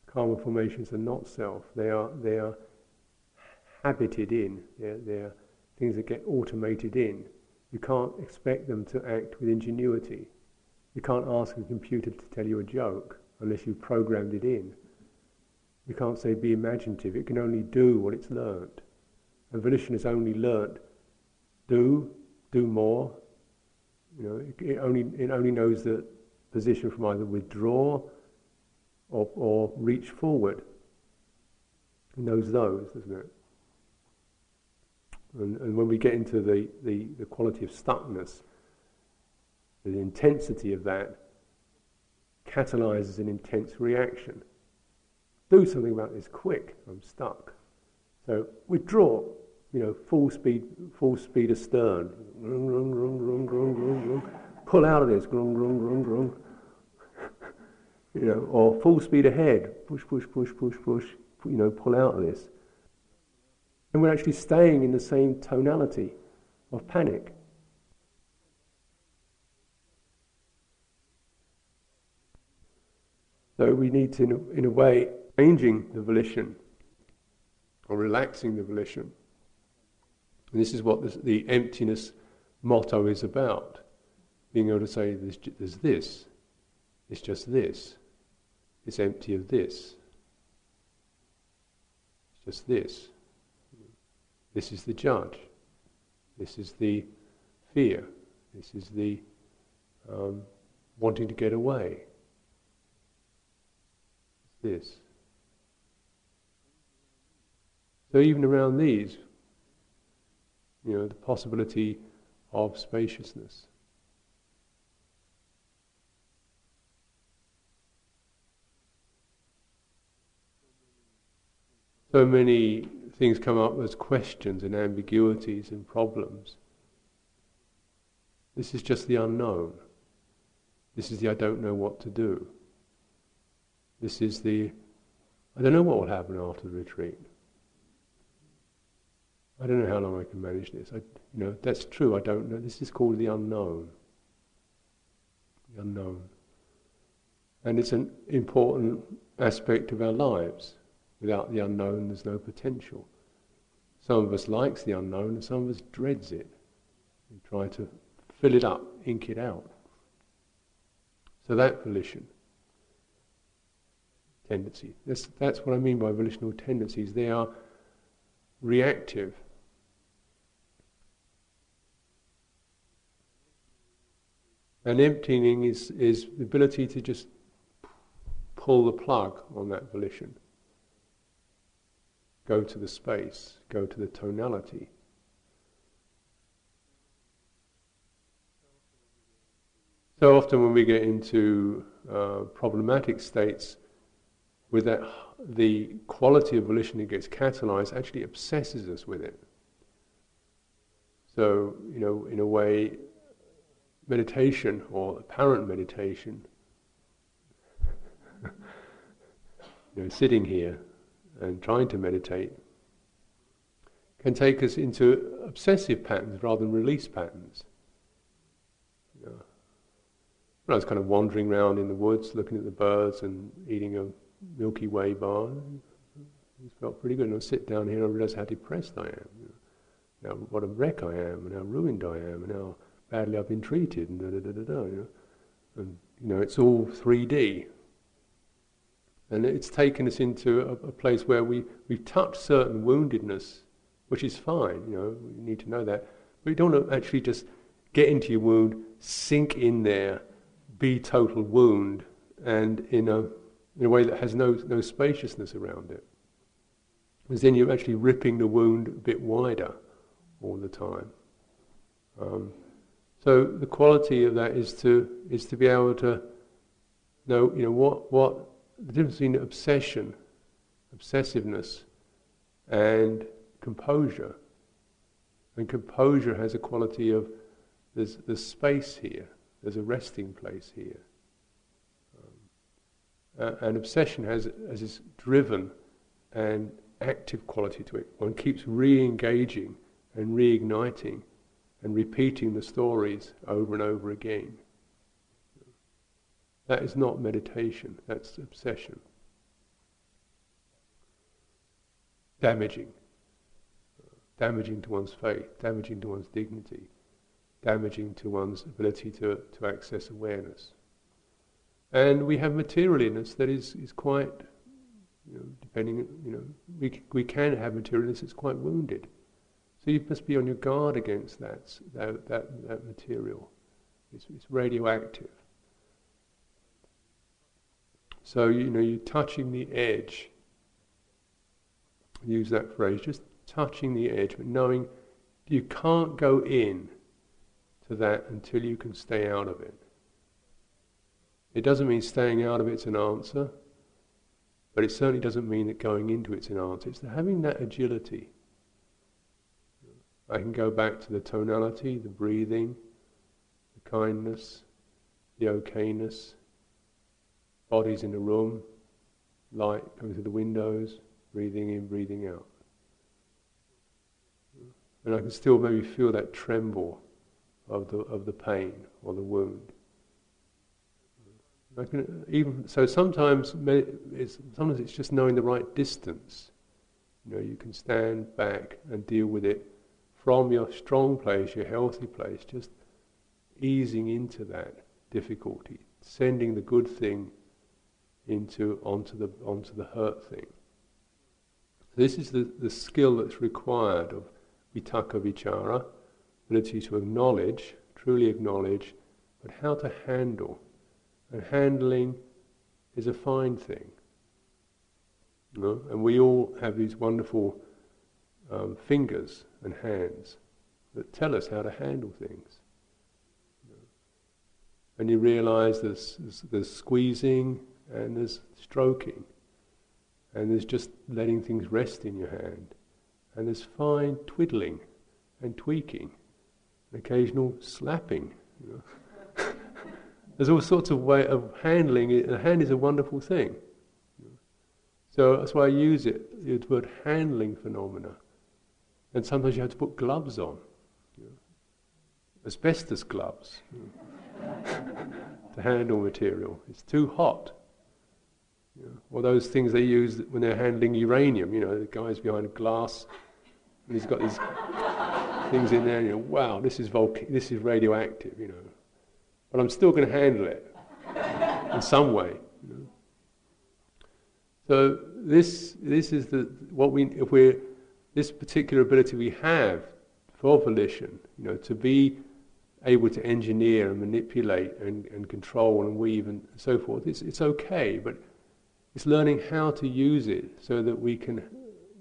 Kamma formations are not self. They are, they are habited in. They're, they're things that get automated in. You can't expect them to act with ingenuity. You can't ask a computer to tell you a joke unless you've programmed it in. You can't say be imaginative. It can only do what it's learnt. And volition has only learnt do, do more. You know, it, it only it only knows the position from either withdraw or, or reach forward. It knows those, doesn't it? And, and when we get into the, the, the quality of stuckness, the intensity of that catalyzes an intense reaction. Do something about this quick, I'm stuck. So withdraw, you know, full speed, full speed astern. Pull out of this, you know, or full speed ahead, push, push, push, push, push, you know, pull out of this. And we're actually staying in the same tonality of panic. So we need to, in a way, changing the volition or relaxing the volition. And this is what this, the emptiness motto is about. Being able to say, there's, there's this, it's just this, it's empty of this, it's just this. This is the judge. This is the fear. This is the um, wanting to get away. This. So even around these, you know, the possibility of spaciousness. So many things come up as questions and ambiguities and problems. This is just the unknown. This is the I don't know what to do. This is the I don't know what will happen after the retreat. I don't know how long I can manage this. I, you know, that's true. I don't know. This is called the unknown. The unknown, and it's an important aspect of our lives. Without the unknown, there's no potential. Some of us likes the unknown, and some of us dreads it. We try to fill it up, ink it out. So that volition, tendency, that's, that's what I mean by volitional tendencies. They are reactive. And emptying is, is the ability to just pull the plug on that volition go to the space, go to the tonality. So often, when we get into uh, problematic states, with that, the quality of volition that gets catalyzed actually obsesses us with it. So, you know, in a way, meditation or apparent meditation, you know, sitting here and trying to meditate can take us into obsessive patterns rather than release patterns. You know, I was kind of wandering around in the woods, looking at the birds and eating a Milky Way bar, it felt pretty good. And I sit down here and I realize how depressed I am. You know, now, what a wreck I am, and how ruined I am, and how badly I've been treated, and da da da da da. You know, and you know, it's all 3D. And it's taken us into a, a place where we, we've touched certain woundedness, which is fine, you know, we need to know that. But you don't want to actually just get into your wound, sink in there, be total wound, and in a, in a way that has no, no spaciousness around it. Because then you're actually ripping the wound a bit wider all the time. Um, so the quality of that is to is to be able to know, you know, what what the difference between obsession, obsessiveness, and composure And composure has a quality of there's, there's space here, there's a resting place here. Uh, and obsession has, has this driven and active quality to it. One keeps re engaging and reigniting and repeating the stories over and over again. That is not meditation, that's obsession. Damaging. Damaging to one's faith, damaging to one's dignity, damaging to one's ability to, to access awareness. And we have material that is, is quite, you know, depending, you know, we, we can have material that's quite wounded. So you must be on your guard against that, that, that, that material. It's, it's radioactive. So, you know, you're touching the edge. Use that phrase, just touching the edge, but knowing you can't go in to that until you can stay out of it. It doesn't mean staying out of it's an answer, but it certainly doesn't mean that going into it's an answer. It's having that agility. I can go back to the tonality, the breathing, the kindness, the okayness, bodies in the room, light coming through the windows, breathing in, breathing out. And I can still maybe feel that tremble of the, of the pain or the wound. Even so sometimes it's, sometimes it's just knowing the right distance. You know, you can stand back and deal with it from your strong place, your healthy place, just easing into that difficulty, sending the good thing into onto the onto the hurt thing. This is the, the skill that's required of vitakka vichara, ability to acknowledge, truly acknowledge, but how to handle. And handling is a fine thing. You know? And we all have these wonderful um, fingers and hands that tell us how to handle things. And you realize there's, there's, there's squeezing, and there's stroking, and there's just letting things rest in your hand, and there's fine twiddling and tweaking, and occasional slapping. You know. There's all sorts of way of handling it. A hand is a wonderful thing. So that's why I use it, the word handling phenomena. And sometimes you have to put gloves on, asbestos gloves, to handle material. It's too hot. Or those things they use when they're handling uranium, you know, the guy's behind glass and he's got these things in there, and you know, wow, this is, volca- this is radioactive, you know. But I'm still going to handle it in some way. You know. So this, this is the, what we, if we're, this particular ability we have for volition, you know, to be able to engineer and manipulate and, and control and weave and so forth, it's, it's okay, but it's learning how to use it so that we can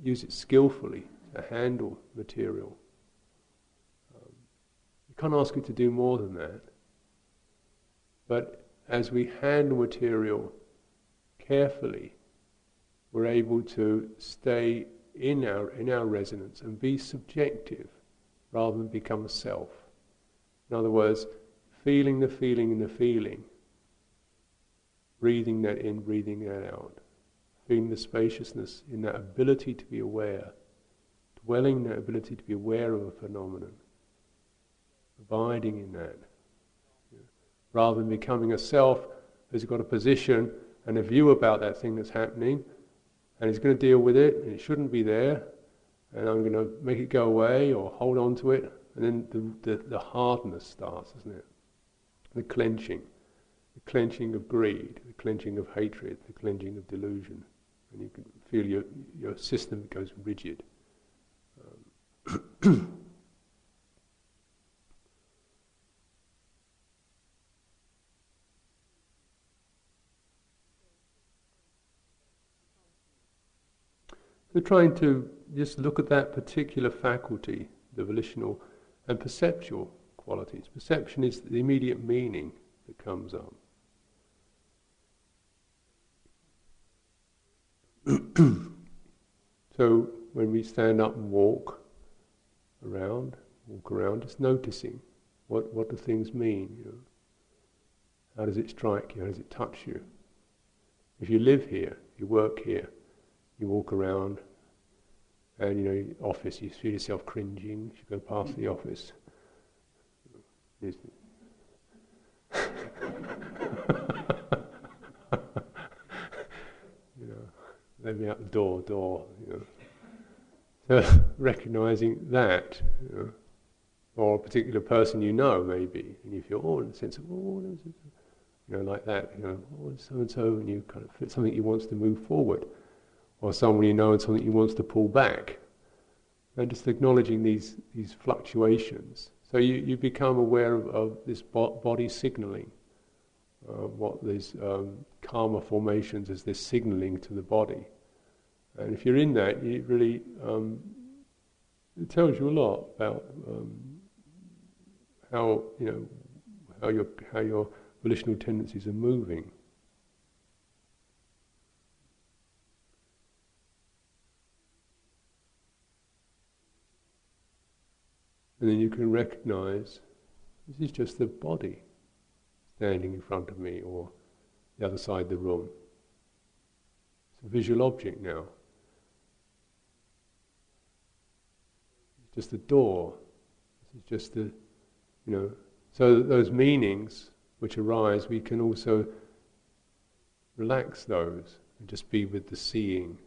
use it skillfully to handle material. Um, you can't ask it to do more than that. But as we handle material carefully, we're able to stay in our, in our resonance and be subjective rather than become self. In other words, feeling the feeling in the feeling breathing that in, breathing that out, feeling the spaciousness in that ability to be aware, dwelling that ability to be aware of a phenomenon, abiding in that, rather than becoming a self who's got a position and a view about that thing that's happening, and is going to deal with it, and it shouldn't be there, and I'm going to make it go away or hold on to it, and then the, the, the hardness starts, isn't it? The clenching the clenching of greed, the clenching of hatred, the clenching of delusion. And you can feel your, your system goes rigid. Um, So trying to just look at that particular faculty, the volitional and perceptual qualities. Perception is the immediate meaning that comes up. so when we stand up and walk around, walk around just noticing what, what do things mean, you know. How does it strike you? How does it touch you? If you live here, you work here, you walk around, and you know, office, you feel yourself cringing, you go past the office. you know, let me out the door, door, you know. So recognizing that, you know, or a particular person you know, maybe, and you feel, oh, in a sense of, oh, you know, like that, you know, oh, so and so, and you kind of feel something you wants to move forward, or someone you know and something you wants to pull back, and just acknowledging these these fluctuations. So you, you become aware of, of this bo- body signaling, uh, what these um, kamma formations as they're signaling to the body. And if you're in that, it really um, it tells you a lot about um, how you know how your how your volitional tendencies are moving. And then you can recognize this is just the body standing in front of me or the other side of the room. It's a visual object now. It's just a door. This is just the, you know, so those meanings which arise, we can also relax those and just be with the seeing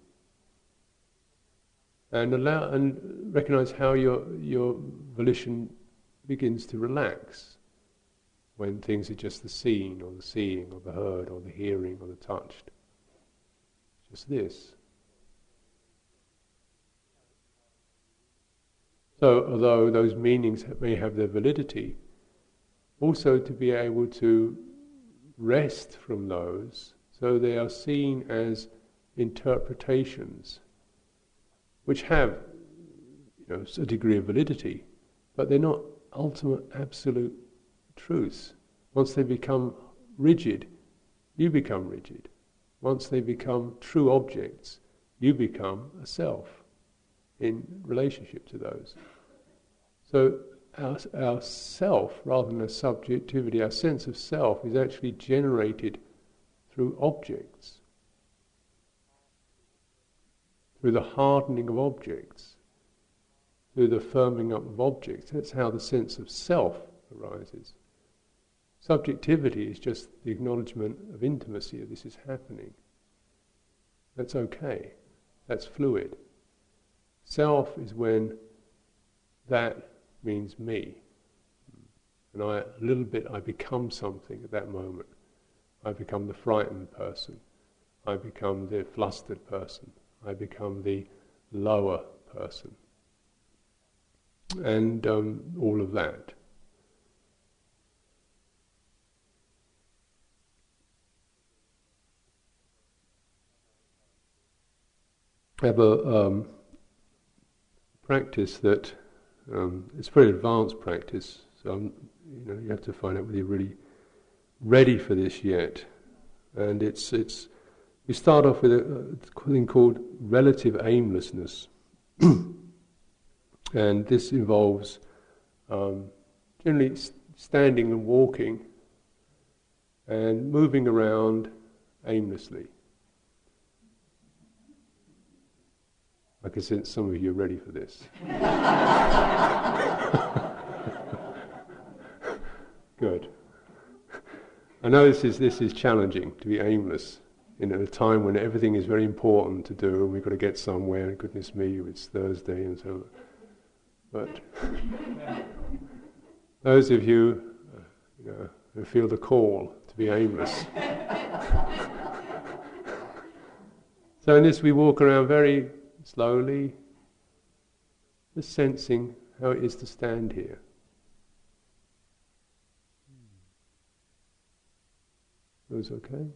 and allow and recognize how your your volition begins to relax when things are just the seen or the seeing or the heard or the hearing or the touched. Just this. So, although those meanings may have their validity, also to be able to rest from those so they are seen as interpretations which have you know, a degree of validity, but they're not ultimate absolute truths. Once they become rigid, you become rigid. Once they become true objects, you become a self in relationship to those. So our, our self, rather than a subjectivity, our sense of self is actually generated through objects through the hardening of objects, through the firming up of objects. That's how the sense of self arises. Subjectivity is just the acknowledgement of intimacy of this is happening. That's okay. That's fluid. Self is when that means me. And I, a little bit, I become something at that moment. I become the frightened person. I become the flustered person. I become the lower person. And um, all of that. Have a um, practice that um, it's very advanced practice, so I'm, you know you have to find out whether you're really ready for this yet. And it's it's we start off with a, a thing called relative aimlessness. and this involves um, generally standing and walking and moving around aimlessly. I can sense some of you are ready for this. Good. I know this is, this is challenging to be aimless in a time when everything is very important to do and we've got to get somewhere, and goodness me, it's Thursday and so But those of you, you know, who feel the call to be aimless. so in this we walk around very slowly, just sensing how it is to stand here. Those okay?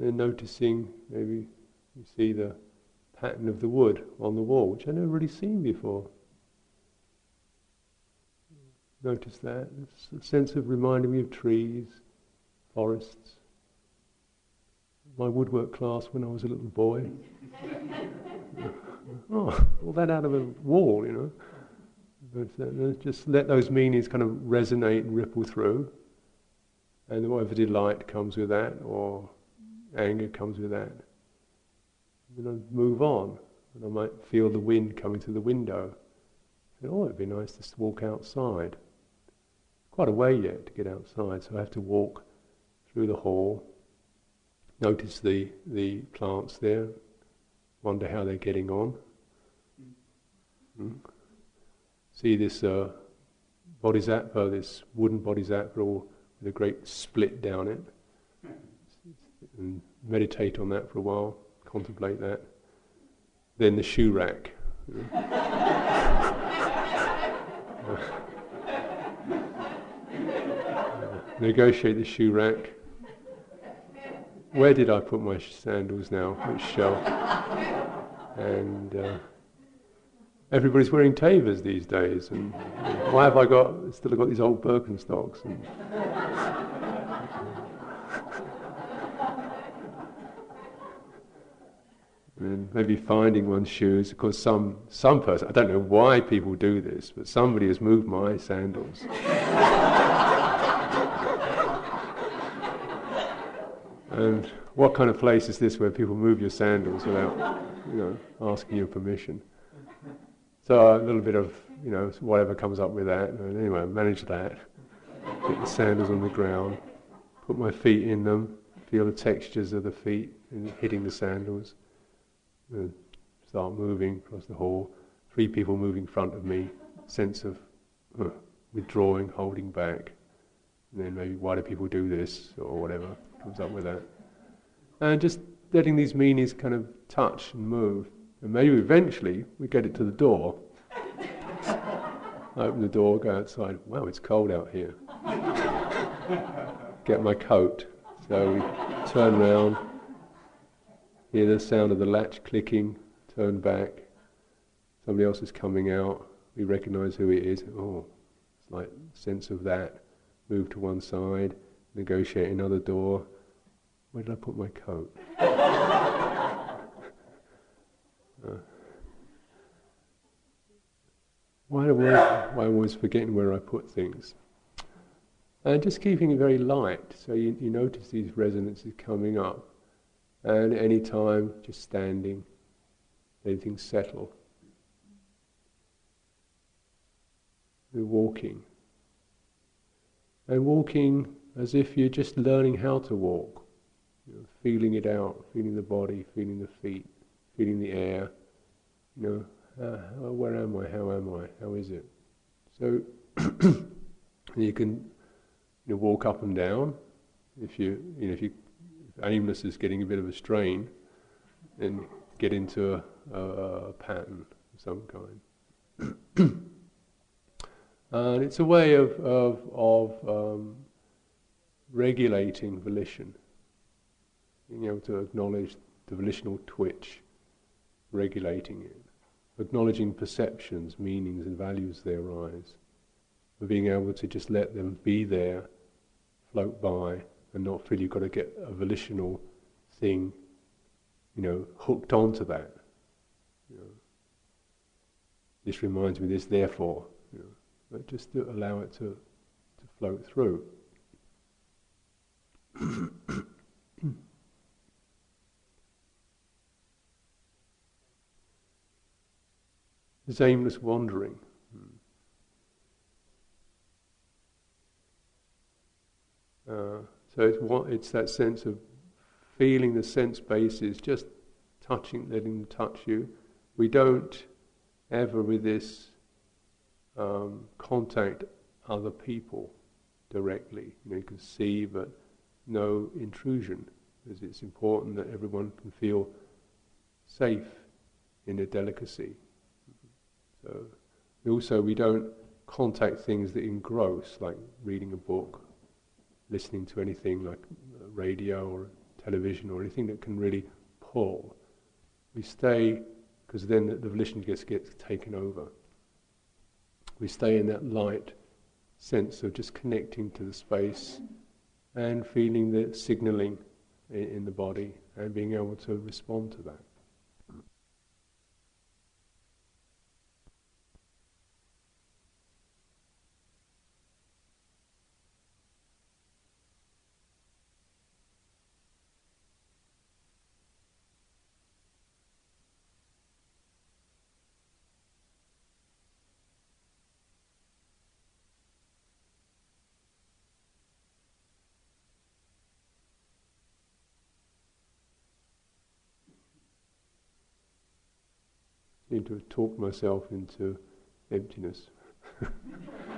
And noticing maybe you see the pattern of the wood on the wall, which I've never really seen before. Notice that. It's a sense of reminding me of trees, forests. My woodwork class when I was a little boy. Oh, all that out of a wall, you know. But uh, just let those meanings kind of resonate and ripple through. And whatever delight comes with that, or anger comes with that, then I move on. And I might feel the wind coming through the window. oh, it'd be nice to walk outside. Quite a way yet to get outside, so I have to walk through the hall, notice the, the plants there, wonder how they're getting on. Hmm? See this uh, bodhisattva, this wooden bodhisattva with a great split down it. And meditate on that for a while, contemplate that. Then the shoe rack. negotiate the shoe rack. Where did I put my sandals now? Which shelf? And uh, everybody's wearing tevas these days, and why have I got still got these old Birkenstocks? And and maybe finding one's shoes. Of course, some some person I don't know why people do this, but somebody has moved my sandals. and what kind of place is this where people move your sandals without, you know, asking your permission? So a little bit of, you know, whatever comes up with that. And anyway, I manage that. Get the sandals on the ground, put my feet in them, feel the textures of the feet hitting the sandals and start moving across the hall. Three people moving in front of me, sense of uh, withdrawing, holding back. And then maybe why do people do this or whatever comes up with that. And just letting these meanings kind of touch and move. And maybe eventually we get it to the door. open the door, go outside. Wow, it's cold out here. get my coat. So we turn around, hear the sound of the latch clicking, turn back. Somebody else is coming out. We recognize who it is. Oh, it's like sense of that. Move to one side, negotiate another door. Where did I put my coat? uh, why, am I, always forgetting where I put things? And just keeping it very light, so you, you notice these resonances coming up. And any time, just standing, letting things settle. We're walking. And walking as if you're just learning how to walk. You know, feeling it out, feeling the body, feeling the feet, feeling the air. You know, uh, where am I? How am I? How is it? So you can you know, walk up and down. If you, you know, if you aimless is getting a bit of a strain, and get into a, a, a pattern of some kind. and it's a way of, of, of um, regulating volition, being able to acknowledge the volitional twitch, regulating it, acknowledging perceptions, meanings, and values they arise, being able to just let them be there, float by, and not feel you've got to get a volitional thing, you know, hooked onto that. You know. This reminds me this, therefore, you know, but just to allow it to, to float through. This aimless wandering. Uh, so it's, what, it's that sense of feeling the sense bases, just touching, letting them touch you. We don't ever with this um, contact other people directly. You know, you can see, but no intrusion, because it's important that everyone can feel safe in their delicacy. So also we don't contact things that engross, like reading a book, listening to anything like radio or television or anything that can really pull. We stay, because then the, the volition gets, gets taken over. We stay in that light sense of just connecting to the space and feeling the signaling in, in the body and being able to respond to that. seem to talked myself into emptiness.